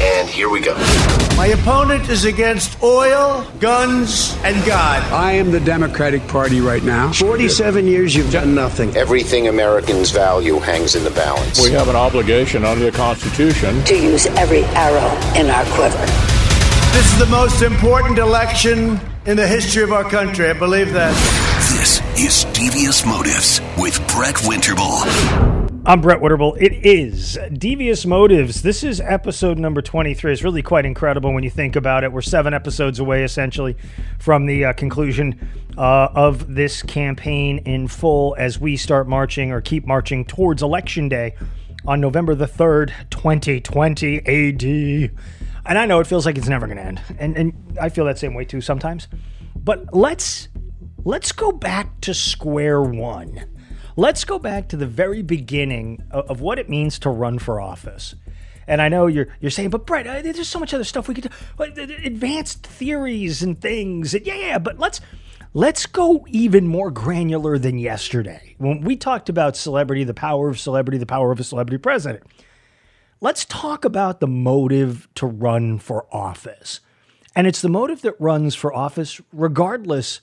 And here we go. My opponent is against oil, guns, and God. I am the Democratic Party right now. 47 years you've done nothing. Everything Americans value hangs in the balance. We have an obligation under the Constitution to use every arrow in our quiver. This is the most important election in the history of our country. I believe that. This is Devious Motives with Brett Winterble. I'm Brett Winterble. It is Devious Motives. This is episode number 23. It's really quite incredible when you think about it. We're seven episodes away, essentially, from the uh, conclusion uh, of this campaign in full as we start marching or keep marching towards Election Day on November the 3rd, 2020 AD. And I know it feels like it's never going to end. And, and I feel that same way too sometimes. But let's let's go back to square one Let's go back to the very beginning of, of what it means to run for office. And I know you're you're saying, but Brett, uh, there's so much other stuff we could do, advanced theories and things. And yeah, yeah, but let's let's go even more granular than yesterday when we talked about celebrity, the power of celebrity, the power of a celebrity president. Let's talk about the motive to run for office, and it's the motive that runs for office regardless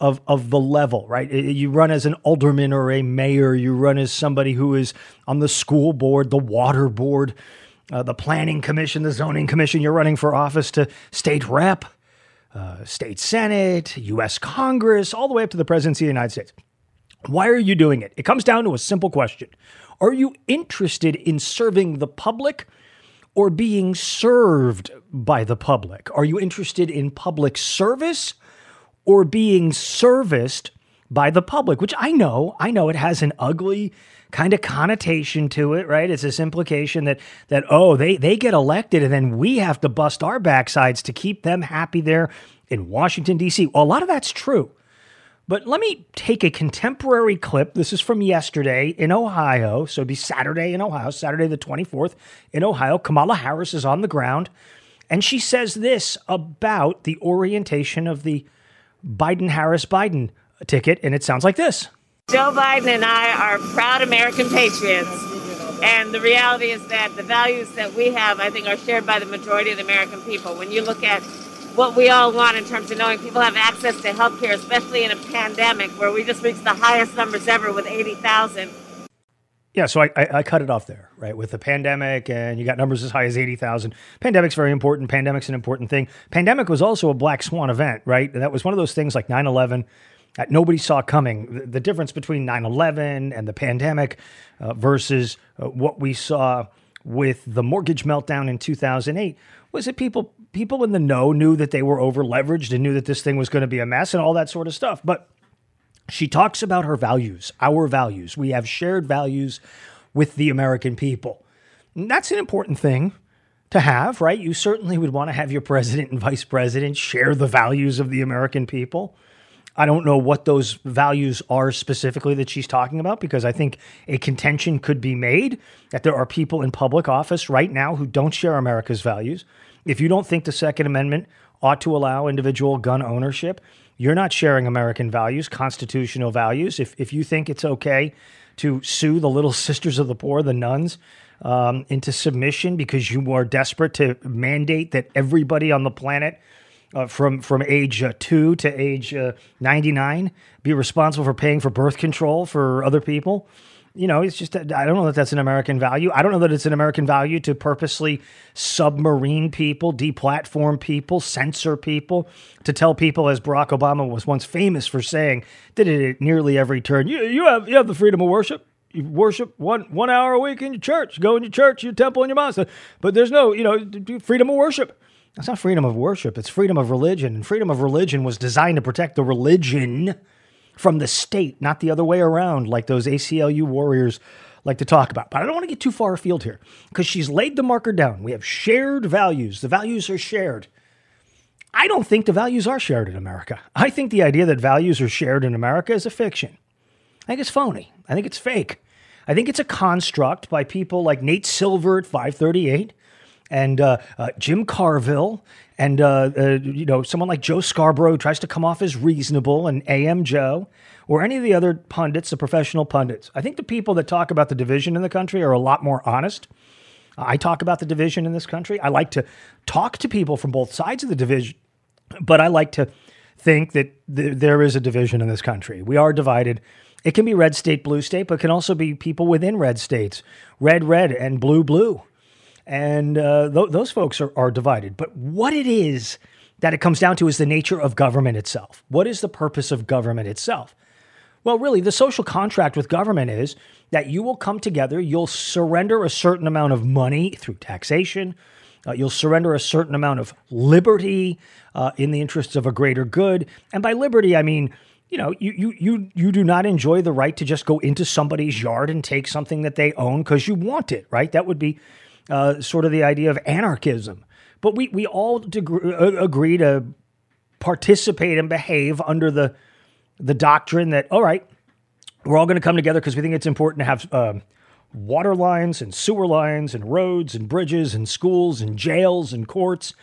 of of the level, right? You run as an alderman or a mayor. You run as somebody who is on the school board, the water board, uh, the planning commission, the zoning commission. You're running for office to state rep, uh, state senate, U.S. Congress, all the way up to the presidency of the United States. Why are you doing it? It comes down to a simple question: Are you interested in serving the public? Or being served by the public? Are you interested in public service or being serviced by the public, which I know, I know it has an ugly kind of connotation to it, right? It's this implication that that oh, they they get elected and then we have to bust our backsides to keep them happy there in Washington D.C. Well, a lot of that's true. But let me take a contemporary clip. This is from yesterday in Ohio. So it'd be Saturday in Ohio, Saturday the 24th in Ohio. Kamala Harris is on the ground and she says this about the orientation of the Biden Harris Biden ticket, and it sounds like this Joe Biden and I are proud American patriots. And the reality is that the values that we have, I think, are shared by the majority of the American people. When you look at what we all want in terms of knowing people have access to health care, especially in a pandemic where we just reached the highest numbers ever with 80,000 yeah, so I, I, I, cut it off there, right? With the pandemic, and you got numbers as high as 80,000. Pandemic's very important. Pandemic's an important thing. Pandemic was also a black swan event, right? That was one of those things like 9 11 that nobody saw coming. The, the difference between 9 11 and the pandemic uh, versus uh, what we saw with the mortgage meltdown in 2008 was that people people in the know knew that they were over leveraged and knew that this thing was going to be a mess and all that sort of stuff. But she talks about her values, our values. We have shared values with the American people. And that's an important thing to have, right? You certainly would want to have your president and vice president share the values of the American people. I don't know what those values are specifically that she's talking about because I think a contention could be made that there are people in public office right now who don't share America's values. If you don't think the Second Amendment ought to allow individual gun ownership, you're not sharing American values, constitutional values. If, if you think it's okay to sue the little sisters of the poor, the nuns, um, into submission because you are desperate to mandate that everybody on the planet uh, from from age uh, two to age uh, 99 be responsible for paying for birth control for other people you know it's just i don't know that that's an american value. I don't know that it's an american value to purposely submarine people deplatform people censor people to tell people as barack obama was once famous for saying did it at nearly every turn you, you have you have the freedom of worship. You worship one one hour a week in your church. Go in your church your temple and your mosque. But there's no you know freedom of worship. That's not freedom of worship, it's freedom of religion. And freedom of religion was designed to protect the religion from the state, not the other way around, like those ACLU warriors like to talk about. But I don't want to get too far afield here because she's laid the marker down. We have shared values, the values are shared. I don't think the values are shared in America. I think the idea that values are shared in America is a fiction. I think it's phony. I think it's fake. I think it's a construct by people like Nate Silver at 538 and uh, uh, Jim Carville and uh, uh, you know someone like Joe Scarborough tries to come off as reasonable and AM Joe or any of the other pundits, the professional pundits. I think the people that talk about the division in the country are a lot more honest. I talk about the division in this country. I like to talk to people from both sides of the division, but I like to think that th- there is a division in this country. We are divided. It can be red state, blue state, but can also be people within red states, red, red, and blue, blue and uh, th- those folks are, are divided. But what it is that it comes down to is the nature of government itself. What is the purpose of government itself? Well, really, the social contract with government is that you will come together, you'll surrender a certain amount of money through taxation, uh, you'll surrender a certain amount of liberty uh, in the interests of a greater good. And by liberty, I mean, you know, you, you, you, you do not enjoy the right to just go into somebody's yard and take something that they own because you want it, right? That would be uh, sort of the idea of anarchism. But we, we all uh, agree to participate and behave under the, the doctrine that, all right, we're all going to come together because we think it's important to have um, water lines and sewer lines and roads and bridges and schools and jails and courts.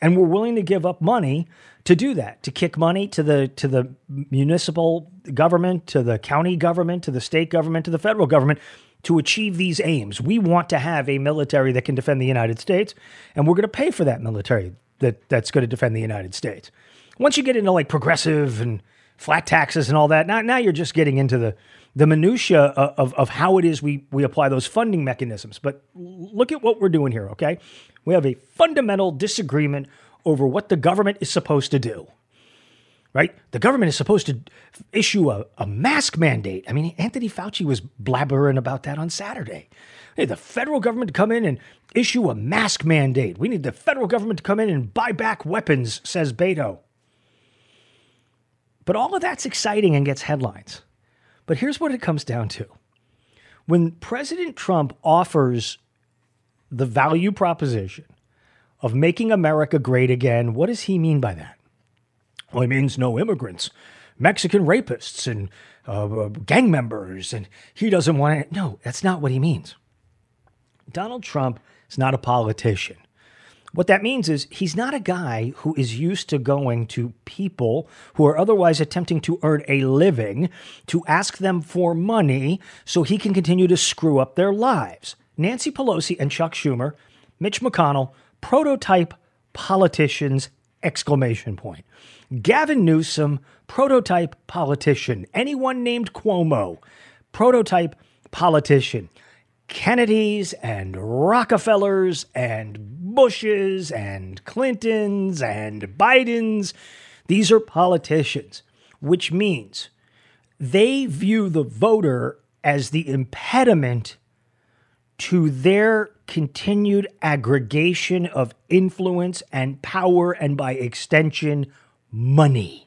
And we're willing to give up money to do that, to kick money to the to the municipal government, to the county government, to the state government, to the federal government to achieve these aims. We want to have a military that can defend the United States, and we're going to pay for that military that, that's going to defend the United States. Once you get into like progressive and flat taxes and all that, now, now you're just getting into the, the minutia of, of, how it is we, we apply those funding mechanisms. But look at what we're doing here, okay? We have a fundamental disagreement over what the government is supposed to do right? The government is supposed to issue a, a mask mandate. I mean, Anthony Fauci was blabbering about that on Saturday. Hey, the federal government to come in and issue a mask mandate. We need the federal government to come in and buy back weapons, says Beto. But all of that's exciting and gets headlines. But here's what it comes down to when President Trump offers the value proposition of making America great again, what does he mean by that? Well, it means no immigrants, Mexican rapists, and uh, gang members, and he doesn't want it. No, that's not what he means. Donald Trump is not a politician. What that means is he's not a guy who is used to going to people who are otherwise attempting to earn a living to ask them for money so he can continue to screw up their lives. Nancy Pelosi and Chuck Schumer, Mitch McConnell, prototype politicians exclamation point. Gavin Newsom, prototype politician. Anyone named Cuomo, prototype politician. Kennedys and Rockefellers and Bushes and Clintons and Bidens. These are politicians, which means they view the voter as the impediment to their continued aggregation of influence and power, and by extension, money.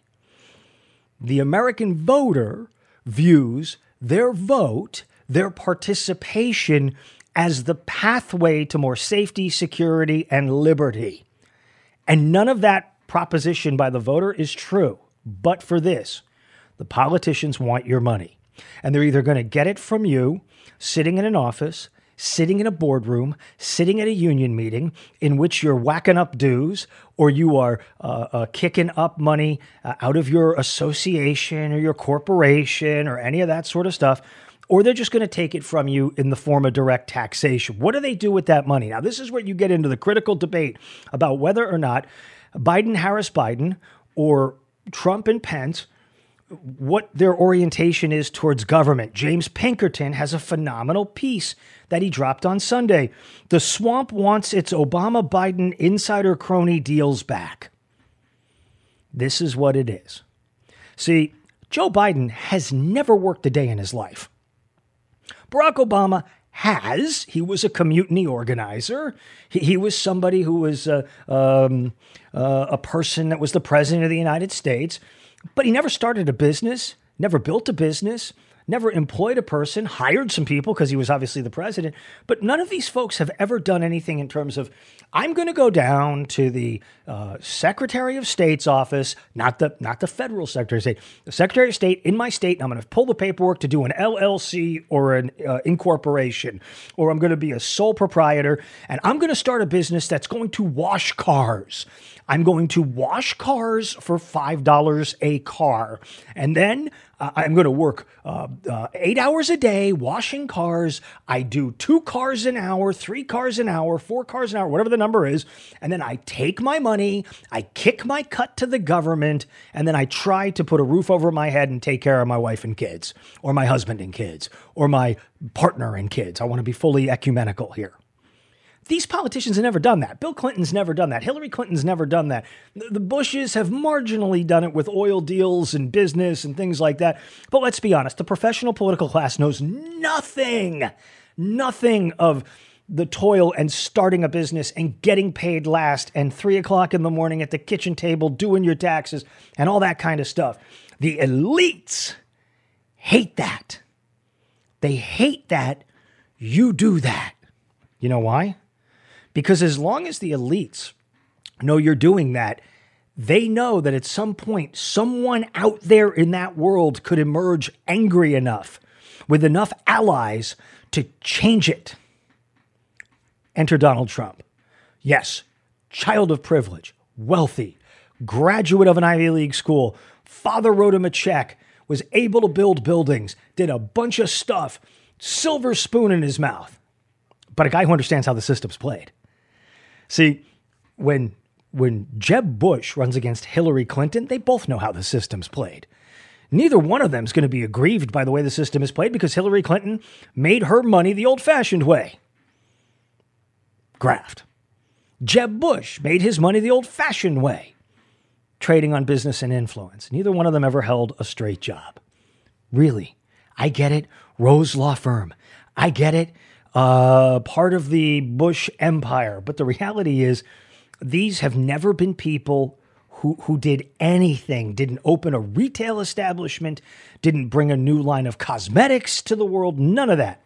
The American voter views their vote, their participation, as the pathway to more safety, security, and liberty. And none of that proposition by the voter is true, but for this The politicians want your money. And they're either going to get it from you sitting in an office, sitting in a boardroom, sitting at a union meeting in which you're whacking up dues or you are uh, uh, kicking up money uh, out of your association or your corporation or any of that sort of stuff. Or they're just going to take it from you in the form of direct taxation. What do they do with that money? Now, this is where you get into the critical debate about whether or not Biden, Harris, Biden, or Trump and Pence what their orientation is towards government. James Pinkerton has a phenomenal piece that he dropped on Sunday. The swamp wants its Obama Biden insider crony deals back. This is what it is. See, Joe Biden has never worked a day in his life. Barack Obama has. He was a community organizer. He, he was somebody who was uh, um, uh, a person that was the president of the United States. But he never started a business, never built a business, never employed a person, hired some people because he was obviously the president. But none of these folks have ever done anything in terms of, I'm going to go down to the uh, Secretary of State's office, not the not the federal Secretary of State, the Secretary of State in my state, I'm going to pull the paperwork to do an LLC or an uh, incorporation, or I'm going to be a sole proprietor, and I'm going to start a business that's going to wash cars. I'm going to wash cars for $5 a car. And then uh, I'm going to work uh, uh, eight hours a day washing cars. I do two cars an hour, three cars an hour, four cars an hour, whatever the number is. And then I take my money, I kick my cut to the government, and then I try to put a roof over my head and take care of my wife and kids, or my husband and kids, or my partner and kids. I want to be fully ecumenical here. These politicians have never done that. Bill Clinton's never done that. Hillary Clinton's never done that. The Bushes have marginally done it with oil deals and business and things like that. But let's be honest, the professional political class knows nothing, nothing of the toil and starting a business and getting paid last and three o'clock in the morning at the kitchen table doing your taxes and all that kind of stuff. The elites hate that. They hate that you do that. You know why? Because as long as the elites know you're doing that, they know that at some point, someone out there in that world could emerge angry enough with enough allies to change it. Enter Donald Trump. Yes, child of privilege, wealthy, graduate of an Ivy League school, father wrote him a check, was able to build buildings, did a bunch of stuff, silver spoon in his mouth. But a guy who understands how the system's played. See, when when Jeb Bush runs against Hillary Clinton, they both know how the system's played. Neither one of them is going to be aggrieved by the way the system is played because Hillary Clinton made her money the old fashioned way graft. Jeb Bush made his money the old fashioned way, trading on business and influence. Neither one of them ever held a straight job. Really, I get it. Rose Law Firm. I get it uh, part of the Bush empire. But the reality is, these have never been people who, who did anything, didn't open a retail establishment, didn't bring a new line of cosmetics to the world, none of that.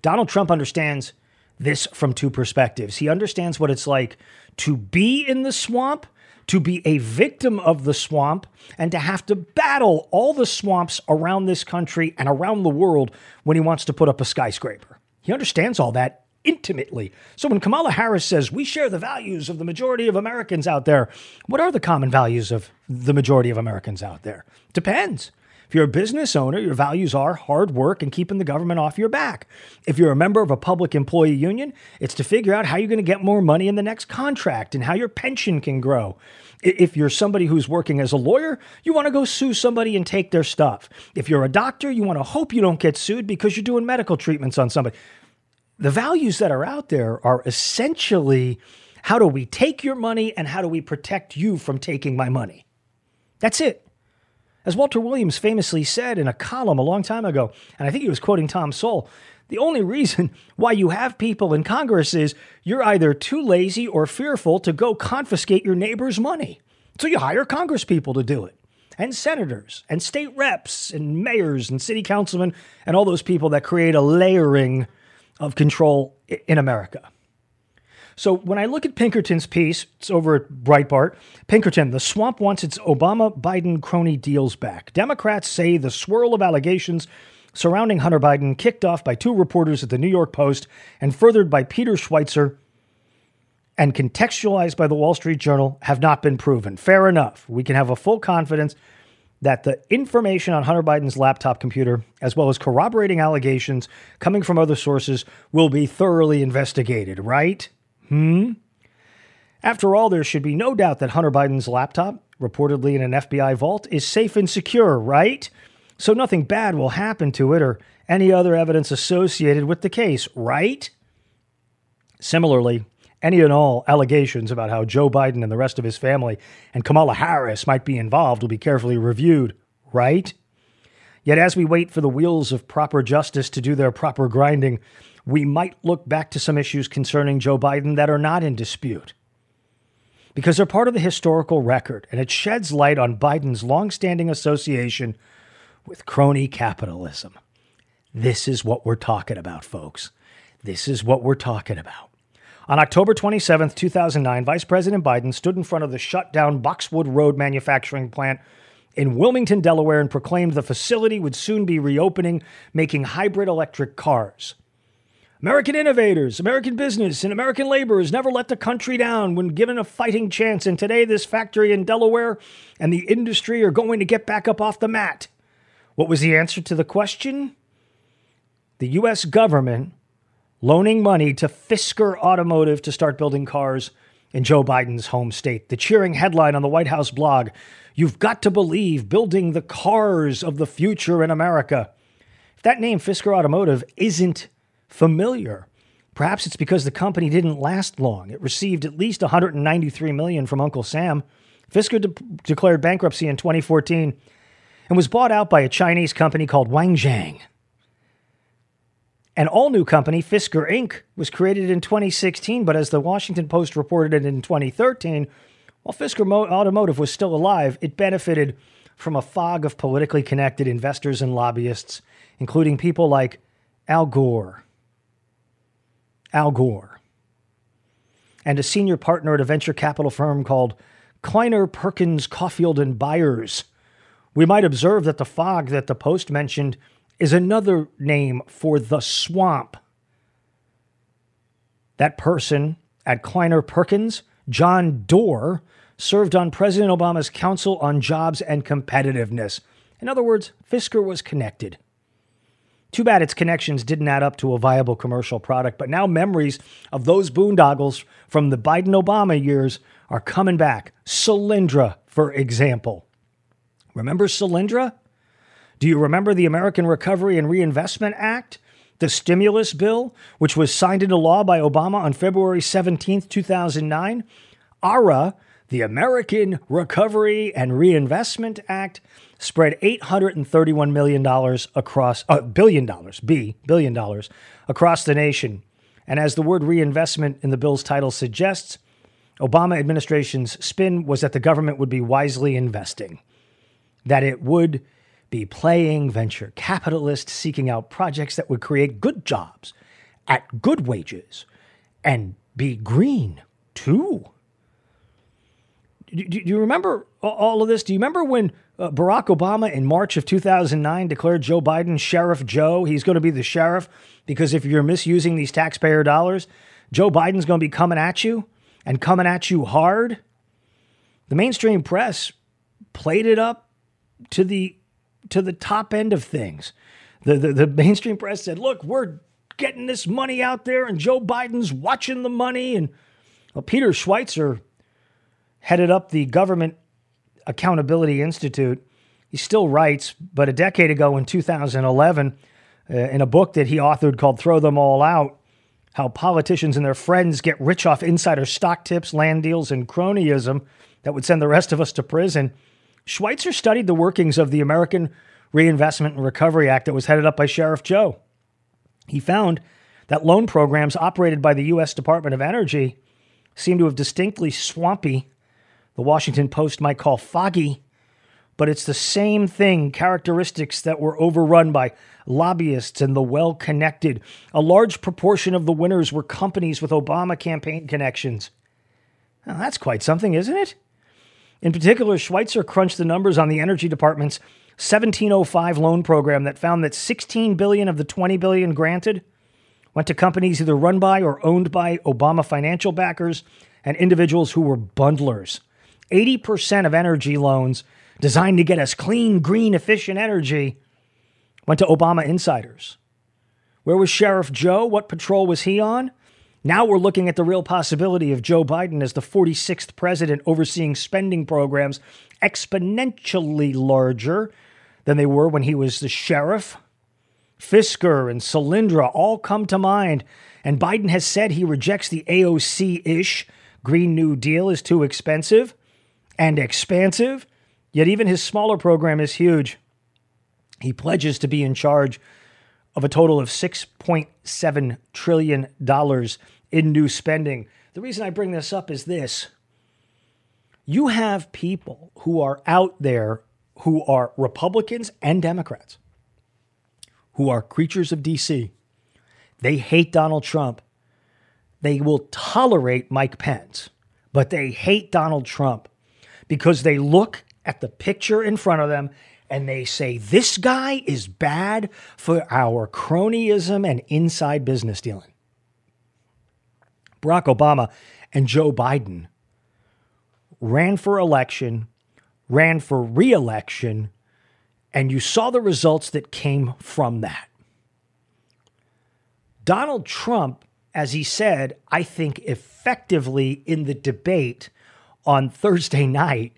Donald Trump understands this from two perspectives. He understands what it's like to be in the swamp, to be a victim of the swamp, and to have to battle all the swamps around this country and around the world when he wants to put up a skyscraper. He understands all that intimately. So when Kamala Harris says, we share the values of the majority of Americans out there, what are the common values of the majority of Americans out there? Depends. If you're a business owner, your values are hard work and keeping the government off your back. If you're a member of a public employee union, it's to figure out how you're going to get more money in the next contract and how your pension can grow. If you're somebody who's working as a lawyer, you want to go sue somebody and take their stuff. If you're a doctor, you want to hope you don't get sued because you're doing medical treatments on somebody the values that are out there are essentially how do we take your money and how do we protect you from taking my money? That's it. As Walter Williams famously said in a column a long time ago, and I think he was quoting Tom Sowell, the only reason why you have people in Congress is you're either too lazy or fearful to go confiscate your neighbor's money. So you hire Congress people to do it, and senators, and state reps, and mayors, and city councilmen, and all those people that create a layering of control in America. So when I look at Pinkerton's piece, it's over at Breitbart. Pinkerton, the swamp wants its Obama Biden crony deals back. Democrats say the swirl of allegations surrounding Hunter Biden, kicked off by two reporters at the New York Post and furthered by Peter Schweizer and contextualized by the Wall Street Journal, have not been proven. Fair enough. We can have a full confidence that the information on Hunter Biden's laptop computer, as well as corroborating allegations coming from other sources, will be thoroughly investigated, right? Hmm? After all, there should be no doubt that Hunter Biden's laptop, reportedly in an FBI vault, is safe and secure, right? So nothing bad will happen to it or any other evidence associated with the case, right? Similarly, any and all allegations about how Joe Biden and the rest of his family and Kamala Harris might be involved will be carefully reviewed, right? Yet as we wait for the wheels of proper justice to do their proper grinding, we might look back to some issues concerning Joe Biden that are not in dispute. Because they're part of the historical record, and it sheds light on Biden's longstanding association with crony capitalism. This is what we're talking about, folks. This is what we're talking about. On October 27, 2009, Vice President Biden stood in front of the shut down Boxwood Road manufacturing plant in Wilmington, Delaware, and proclaimed the facility would soon be reopening, making hybrid electric cars. American innovators, American business, and American laborers never let the country down when given a fighting chance. And today, this factory in Delaware and the industry are going to get back up off the mat. What was the answer to the question? The U.S. government loaning money to Fisker Automotive to start building cars in Joe Biden's home state. The cheering headline on the White House blog You've got to believe building the cars of the future in America. If that name, Fisker Automotive, isn't familiar, perhaps it's because the company didn't last long. It received at least 193 million from Uncle Sam. Fisker de- declared bankruptcy in 2014 and was bought out by a Chinese company called Wanxiang. An all new company, Fisker Inc., was created in 2016, but as the Washington Post reported it in 2013, while Fisker Automotive was still alive, it benefited from a fog of politically connected investors and lobbyists, including people like Al Gore. Al Gore. And a senior partner at a venture capital firm called Kleiner Perkins Caufield and Byers. We might observe that the fog that the Post mentioned is another name for the swamp. That person at Kleiner Perkins, John Doerr, served on President Obama's Council on Jobs and Competitiveness. In other words, Fisker was connected. Too bad its connections didn't add up to a viable commercial product, but now memories of those boondoggles from the Biden Obama years are coming back. Solyndra, for example. Remember Solyndra? Do you remember the American Recovery and Reinvestment Act? The stimulus bill, which was signed into law by Obama on February 17, 2009? ARA, the American Recovery and Reinvestment Act, spread $831 million across, uh, billion dollars, B, billion dollars, across the nation. And as the word reinvestment in the bill's title suggests, Obama administration's spin was that the government would be wisely investing, that it would be playing venture capitalists seeking out projects that would create good jobs at good wages and be green too. Do, do, you remember all of this? Do you remember when uh, Barack Obama in March of 2009 declared Joe Biden Sheriff Joe? He's going to be the sheriff because if you're misusing these taxpayer dollars, Joe Biden's going to be coming at you and coming at you hard. The mainstream press played it up to the to the top end of things. The, the, the mainstream press said, look, we're getting this money out there, and Joe Biden's watching the money. And well, Peter Schweizer headed up the Government Accountability Institute. He still writes, but a decade ago in 2011, uh, in a book that he authored called Throw Them All Out, how politicians and their friends get rich off insider stock tips, land deals, and cronyism that would send the rest of us to prison. Schweizer studied the workings of the American Reinvestment and Recovery Act that was headed up by Sheriff Joe. He found that loan programs operated by the U.S. Department of Energy seem to have distinctly swampy, the Washington Post might call foggy, but it's the same thing, characteristics that were overrun by lobbyists and the well connected. A large proportion of the winners were companies with Obama campaign connections. Now, that's quite something, isn't it? In particular, Schweizer crunched the numbers on the Energy Department's 1705 loan program that found that 16 billion of the 20 billion granted went to companies either run by or owned by Obama financial backers and individuals who were bundlers. 80% of energy loans designed to get us clean, green, efficient energy went to Obama insiders. Where was Sheriff Joe? What patrol was he on? Now we're looking at the real possibility of Joe Biden as the 46th president overseeing spending programs exponentially larger than they were when he was the sheriff. Fisker and Solyndra all come to mind, and Biden has said he rejects the AOC ish Green New Deal is too expensive and expansive, yet even his smaller program is huge. He pledges to be in charge of a total of $6.7 trillion in new spending. The reason I bring this up is this you have people who are out there who are Republicans and Democrats, who are creatures of DC. They hate Donald Trump. They will tolerate Mike Pence, but they hate Donald Trump because they look at the picture in front of them and they say, This guy is bad for our cronyism and inside business dealing. Barack Obama and Joe Biden ran for election, ran for reelection, and you saw the results that came from that. Donald Trump, as he said, I think effectively in the debate on Thursday night,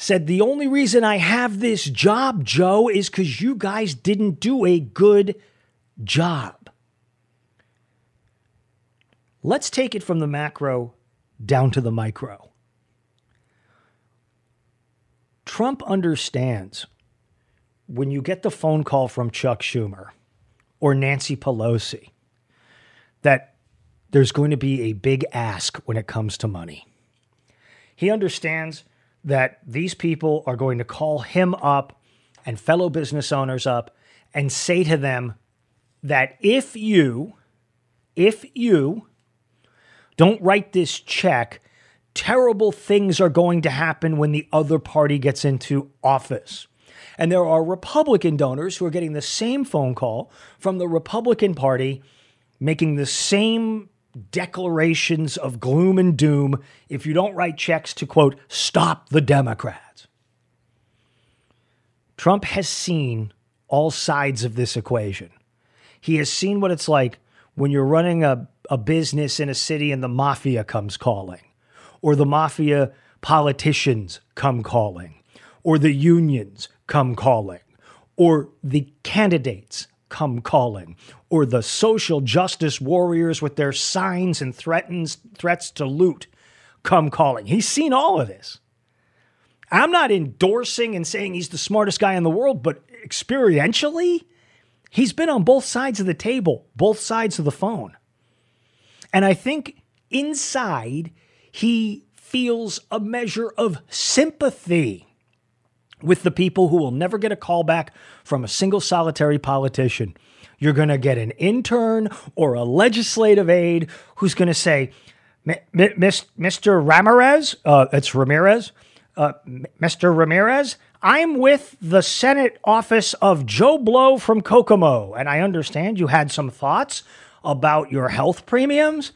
said, The only reason I have this job, Joe, is because you guys didn't do a good job. Let's take it from the macro down to the micro. Trump understands when you get the phone call from Chuck Schumer or Nancy Pelosi that there's going to be a big ask when it comes to money. He understands that these people are going to call him up and fellow business owners up and say to them that if you, if you don't write this check, terrible things are going to happen when the other party gets into office. And there are Republican donors who are getting the same phone call from the Republican Party making the same declarations of gloom and doom if you don't write checks to, quote, stop the Democrats. Trump has seen all sides of this equation. He has seen what it's like when you're running a, a business in a city and the mafia comes calling, or the mafia politicians come calling, or the unions come calling, or the candidates come calling, or the social justice warriors with their signs and threatens, threats to loot come calling. He's seen all of this. I'm not endorsing and saying he's the smartest guy in the world, but experientially, he's been on both sides of the table, both sides of the phone. And I think inside, he feels a measure of sympathy with the people who will never get a call back from a single solitary politician. You're going to get an intern or a legislative aide who's going to say, Mr. Ramirez, uh, it's Ramirez, uh, Mr. Ramirez, I'm with the Senate office of Joe Blow from Kokomo, and I understand you had some thoughts about your health premiums.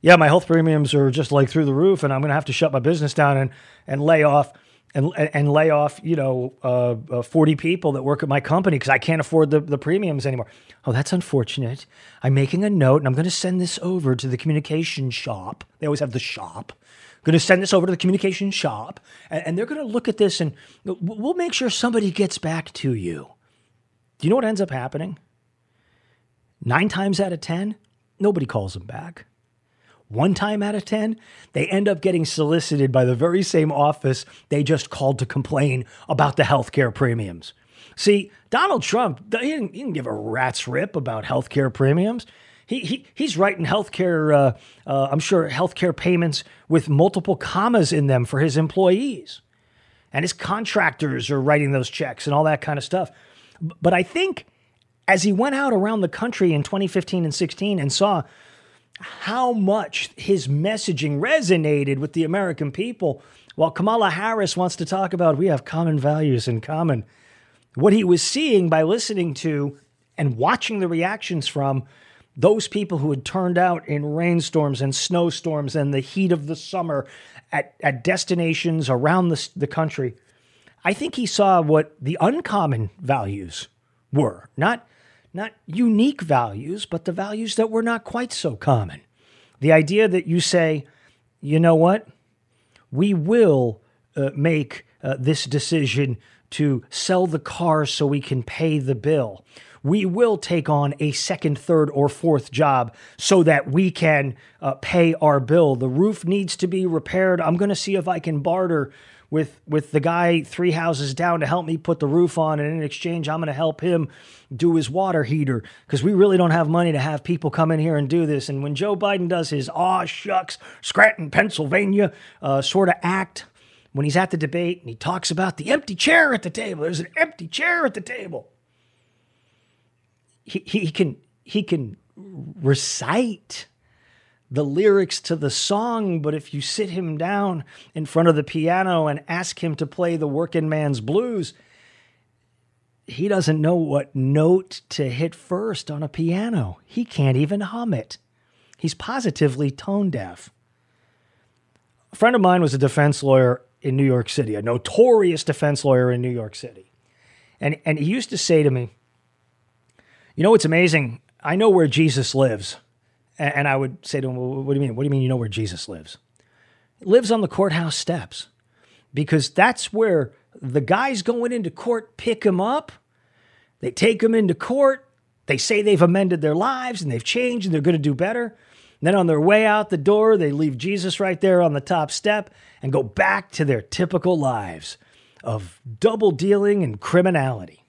Yeah, my health premiums are just like through the roof, and I'm going to have to shut my business down and, and lay off and and lay off you know uh, uh, 40 people that work at my company because I can't afford the, the premiums anymore. Oh, that's unfortunate. I'm making a note and I'm going to send this over to the communication shop. They always have the shop. I'm going to send this over to the communication shop and, and they're going to look at this and we'll make sure somebody gets back to you. Do you know what ends up happening? Nine times out of 10, nobody calls them back one time out of 10, they end up getting solicited by the very same office they just called to complain about the healthcare premiums. See, Donald Trump, he didn't, he didn't give a rat's rip about healthcare premiums. He, he, he's writing healthcare, uh, uh, I'm sure, healthcare payments with multiple commas in them for his employees. and his contractors are writing those checks and all that kind of stuff. But I think as he went out around the country in 2015 and 16 and saw how much his messaging resonated with the American people, while Kamala Harris wants to talk about we have common values in common, what he was seeing by listening to and watching the reactions from those people who had turned out in rainstorms and snowstorms and the heat of the summer at, at destinations around the, the country, I think he saw what the uncommon values were. Not, not unique values, but the values that were not quite so common. The idea that you say, you know what? We will uh, make uh, this decision to sell the car so we can pay the bill we will take on a second, third, or fourth job so that we can uh, pay our bill. The roof needs to be repaired. I'm going to see if I can barter with with the guy three houses down to help me put the roof on and in exchange I'm going to help him do his water heater. Because we really don't have money to have people come in here and do this. And when Joe Biden does his aw shucks Scranton Pennsylvania uh, sort of act when he's at the debate and he talks about the empty chair at the table there's an empty chair at the table. He, he can he can recite the lyrics to the song, but if you sit him down in front of the piano and ask him to play the working man's blues, he doesn't know what note to hit first on a piano. He can't even hum it. He's positively tone deaf. A friend of mine was a defense lawyer in New York City, a notorious defense lawyer in New York City. And, and he used to say to me, you know what's amazing? I know where Jesus lives. And I would say to him, well, What do you mean? What do you mean you know where Jesus lives? He lives on the courthouse steps because that's where the guys going into court pick him up. They take him into court. They say they've amended their lives and they've changed and they're going to do better. And then on their way out the door, they leave Jesus right there on the top step and go back to their typical lives of double dealing and criminality.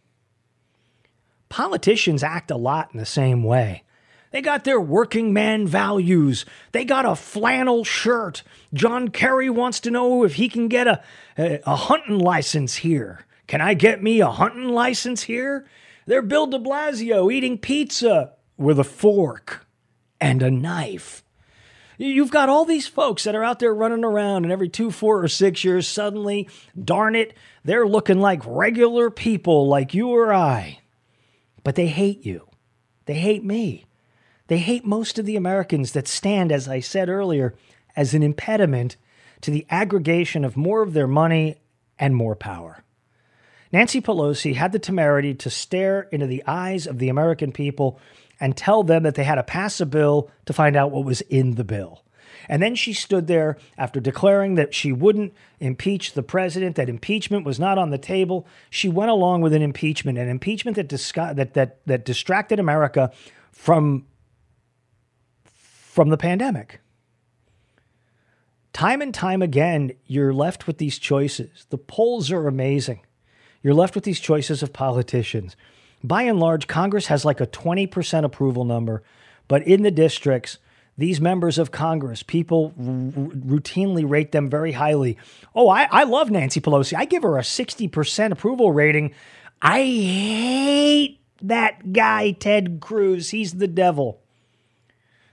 Politicians act a lot in the same way. They got their working man values. They got a flannel shirt. John Kerry wants to know if he can get a, a, a hunting license here. Can I get me a hunting license here? They're Bill de Blasio eating pizza with a fork and a knife. You've got all these folks that are out there running around, and every two, four, or six years, suddenly, darn it, they're looking like regular people like you or I. But they hate you. They hate me. They hate most of the Americans that stand, as I said earlier, as an impediment to the aggregation of more of their money and more power. Nancy Pelosi had the temerity to stare into the eyes of the American people and tell them that they had to pass a bill to find out what was in the bill. And then she stood there after declaring that she wouldn't impeach the president, that impeachment was not on the table. She went along with an impeachment, an impeachment that, disca- that, that, that distracted America from, from the pandemic. Time and time again, you're left with these choices. The polls are amazing. You're left with these choices of politicians. By and large, Congress has like a 20% approval number, but in the districts, these members of Congress, people r- routinely rate them very highly. Oh, I, I love Nancy Pelosi. I give her a 60% approval rating. I hate that guy, Ted Cruz. He's the devil.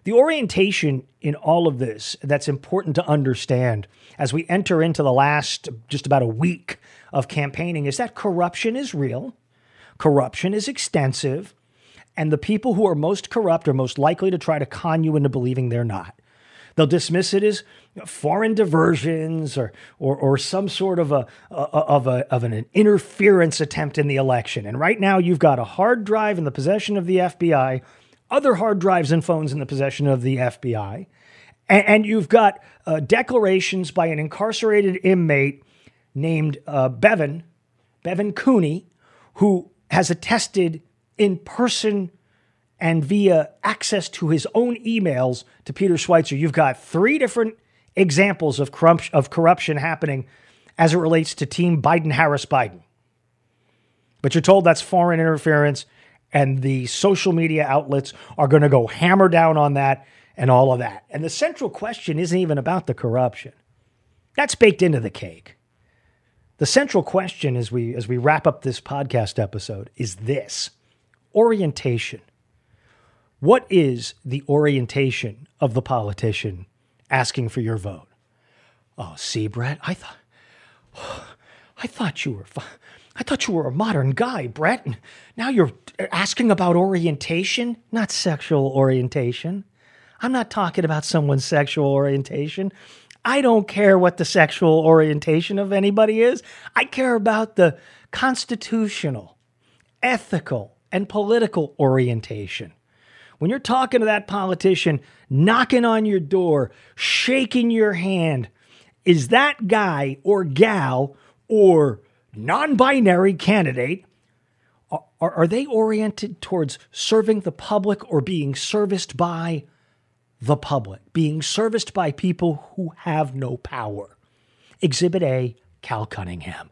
The orientation in all of this that's important to understand as we enter into the last just about a week of campaigning is that corruption is real, corruption is extensive, and the people who are most corrupt are most likely to try to con you into believing they're not. They'll dismiss it as foreign diversions or, or, or some sort of, a, of, a, of an interference attempt in the election. And right now, you've got a hard drive in the possession of the FBI, other hard drives and phones in the possession of the FBI, and, and you've got uh, declarations by an incarcerated inmate named uh, Bevan, Bevan Cooney, who has attested in person and via access to his own emails to Peter Schweizer. You've got three different examples of, of corruption happening as it relates to Team Biden Harris Biden. But you're told that's foreign interference, and the social media outlets are going to go hammer down on that and all of that. And the central question isn't even about the corruption, that's baked into the cake. The central question as we as we wrap up this podcast episode is this: orientation. What is the orientation of the politician asking for your vote? Oh, see, Brett, I thought I thought you were I thought you were a modern guy, Brett. Now you're asking about orientation, not sexual orientation. I'm not talking about someone's sexual orientation. I don't care what the sexual orientation of anybody is. I care about the constitutional, ethical, and political orientation. When you're talking to that politician, knocking on your door, shaking your hand, is that guy or gal or non binary candidate, are, are they oriented towards serving the public or being serviced by the public, being serviced by people who have no power? Exhibit A, Cal Cunningham.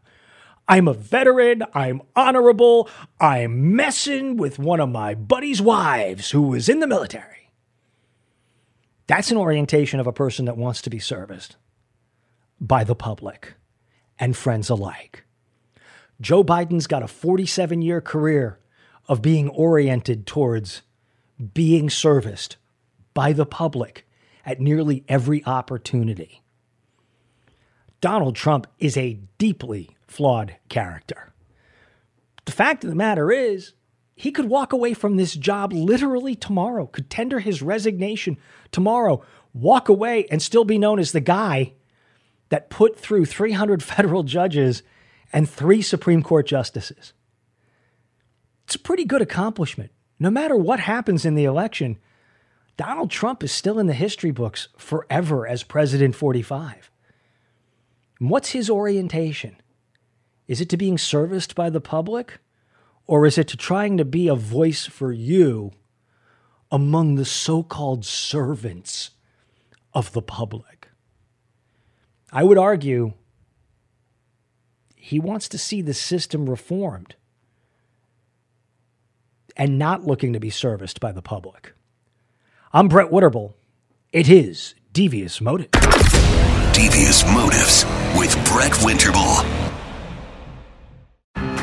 I'm a veteran. I'm honorable. I'm messing with one of my buddy's wives who was in the military. That's an orientation of a person that wants to be serviced by the public and friends alike. Joe Biden's got a 47 year career of being oriented towards being serviced by the public at nearly every opportunity. Donald Trump is a deeply flawed character. The fact of the matter is, he could walk away from this job literally tomorrow, could tender his resignation tomorrow, walk away, and still be known as the guy that put through 300 federal judges and three Supreme Court justices. It's a pretty good accomplishment. No matter what happens in the election, Donald Trump is still in the history books forever as President 45. And what's his orientation? Is it to being serviced by the public? Or is it to trying to be a voice for you among the so called servants of the public? I would argue he wants to see the system reformed and not looking to be serviced by the public. I'm Brett Winterble. It is Devious Motive. Devious Motives with Brett Winterble.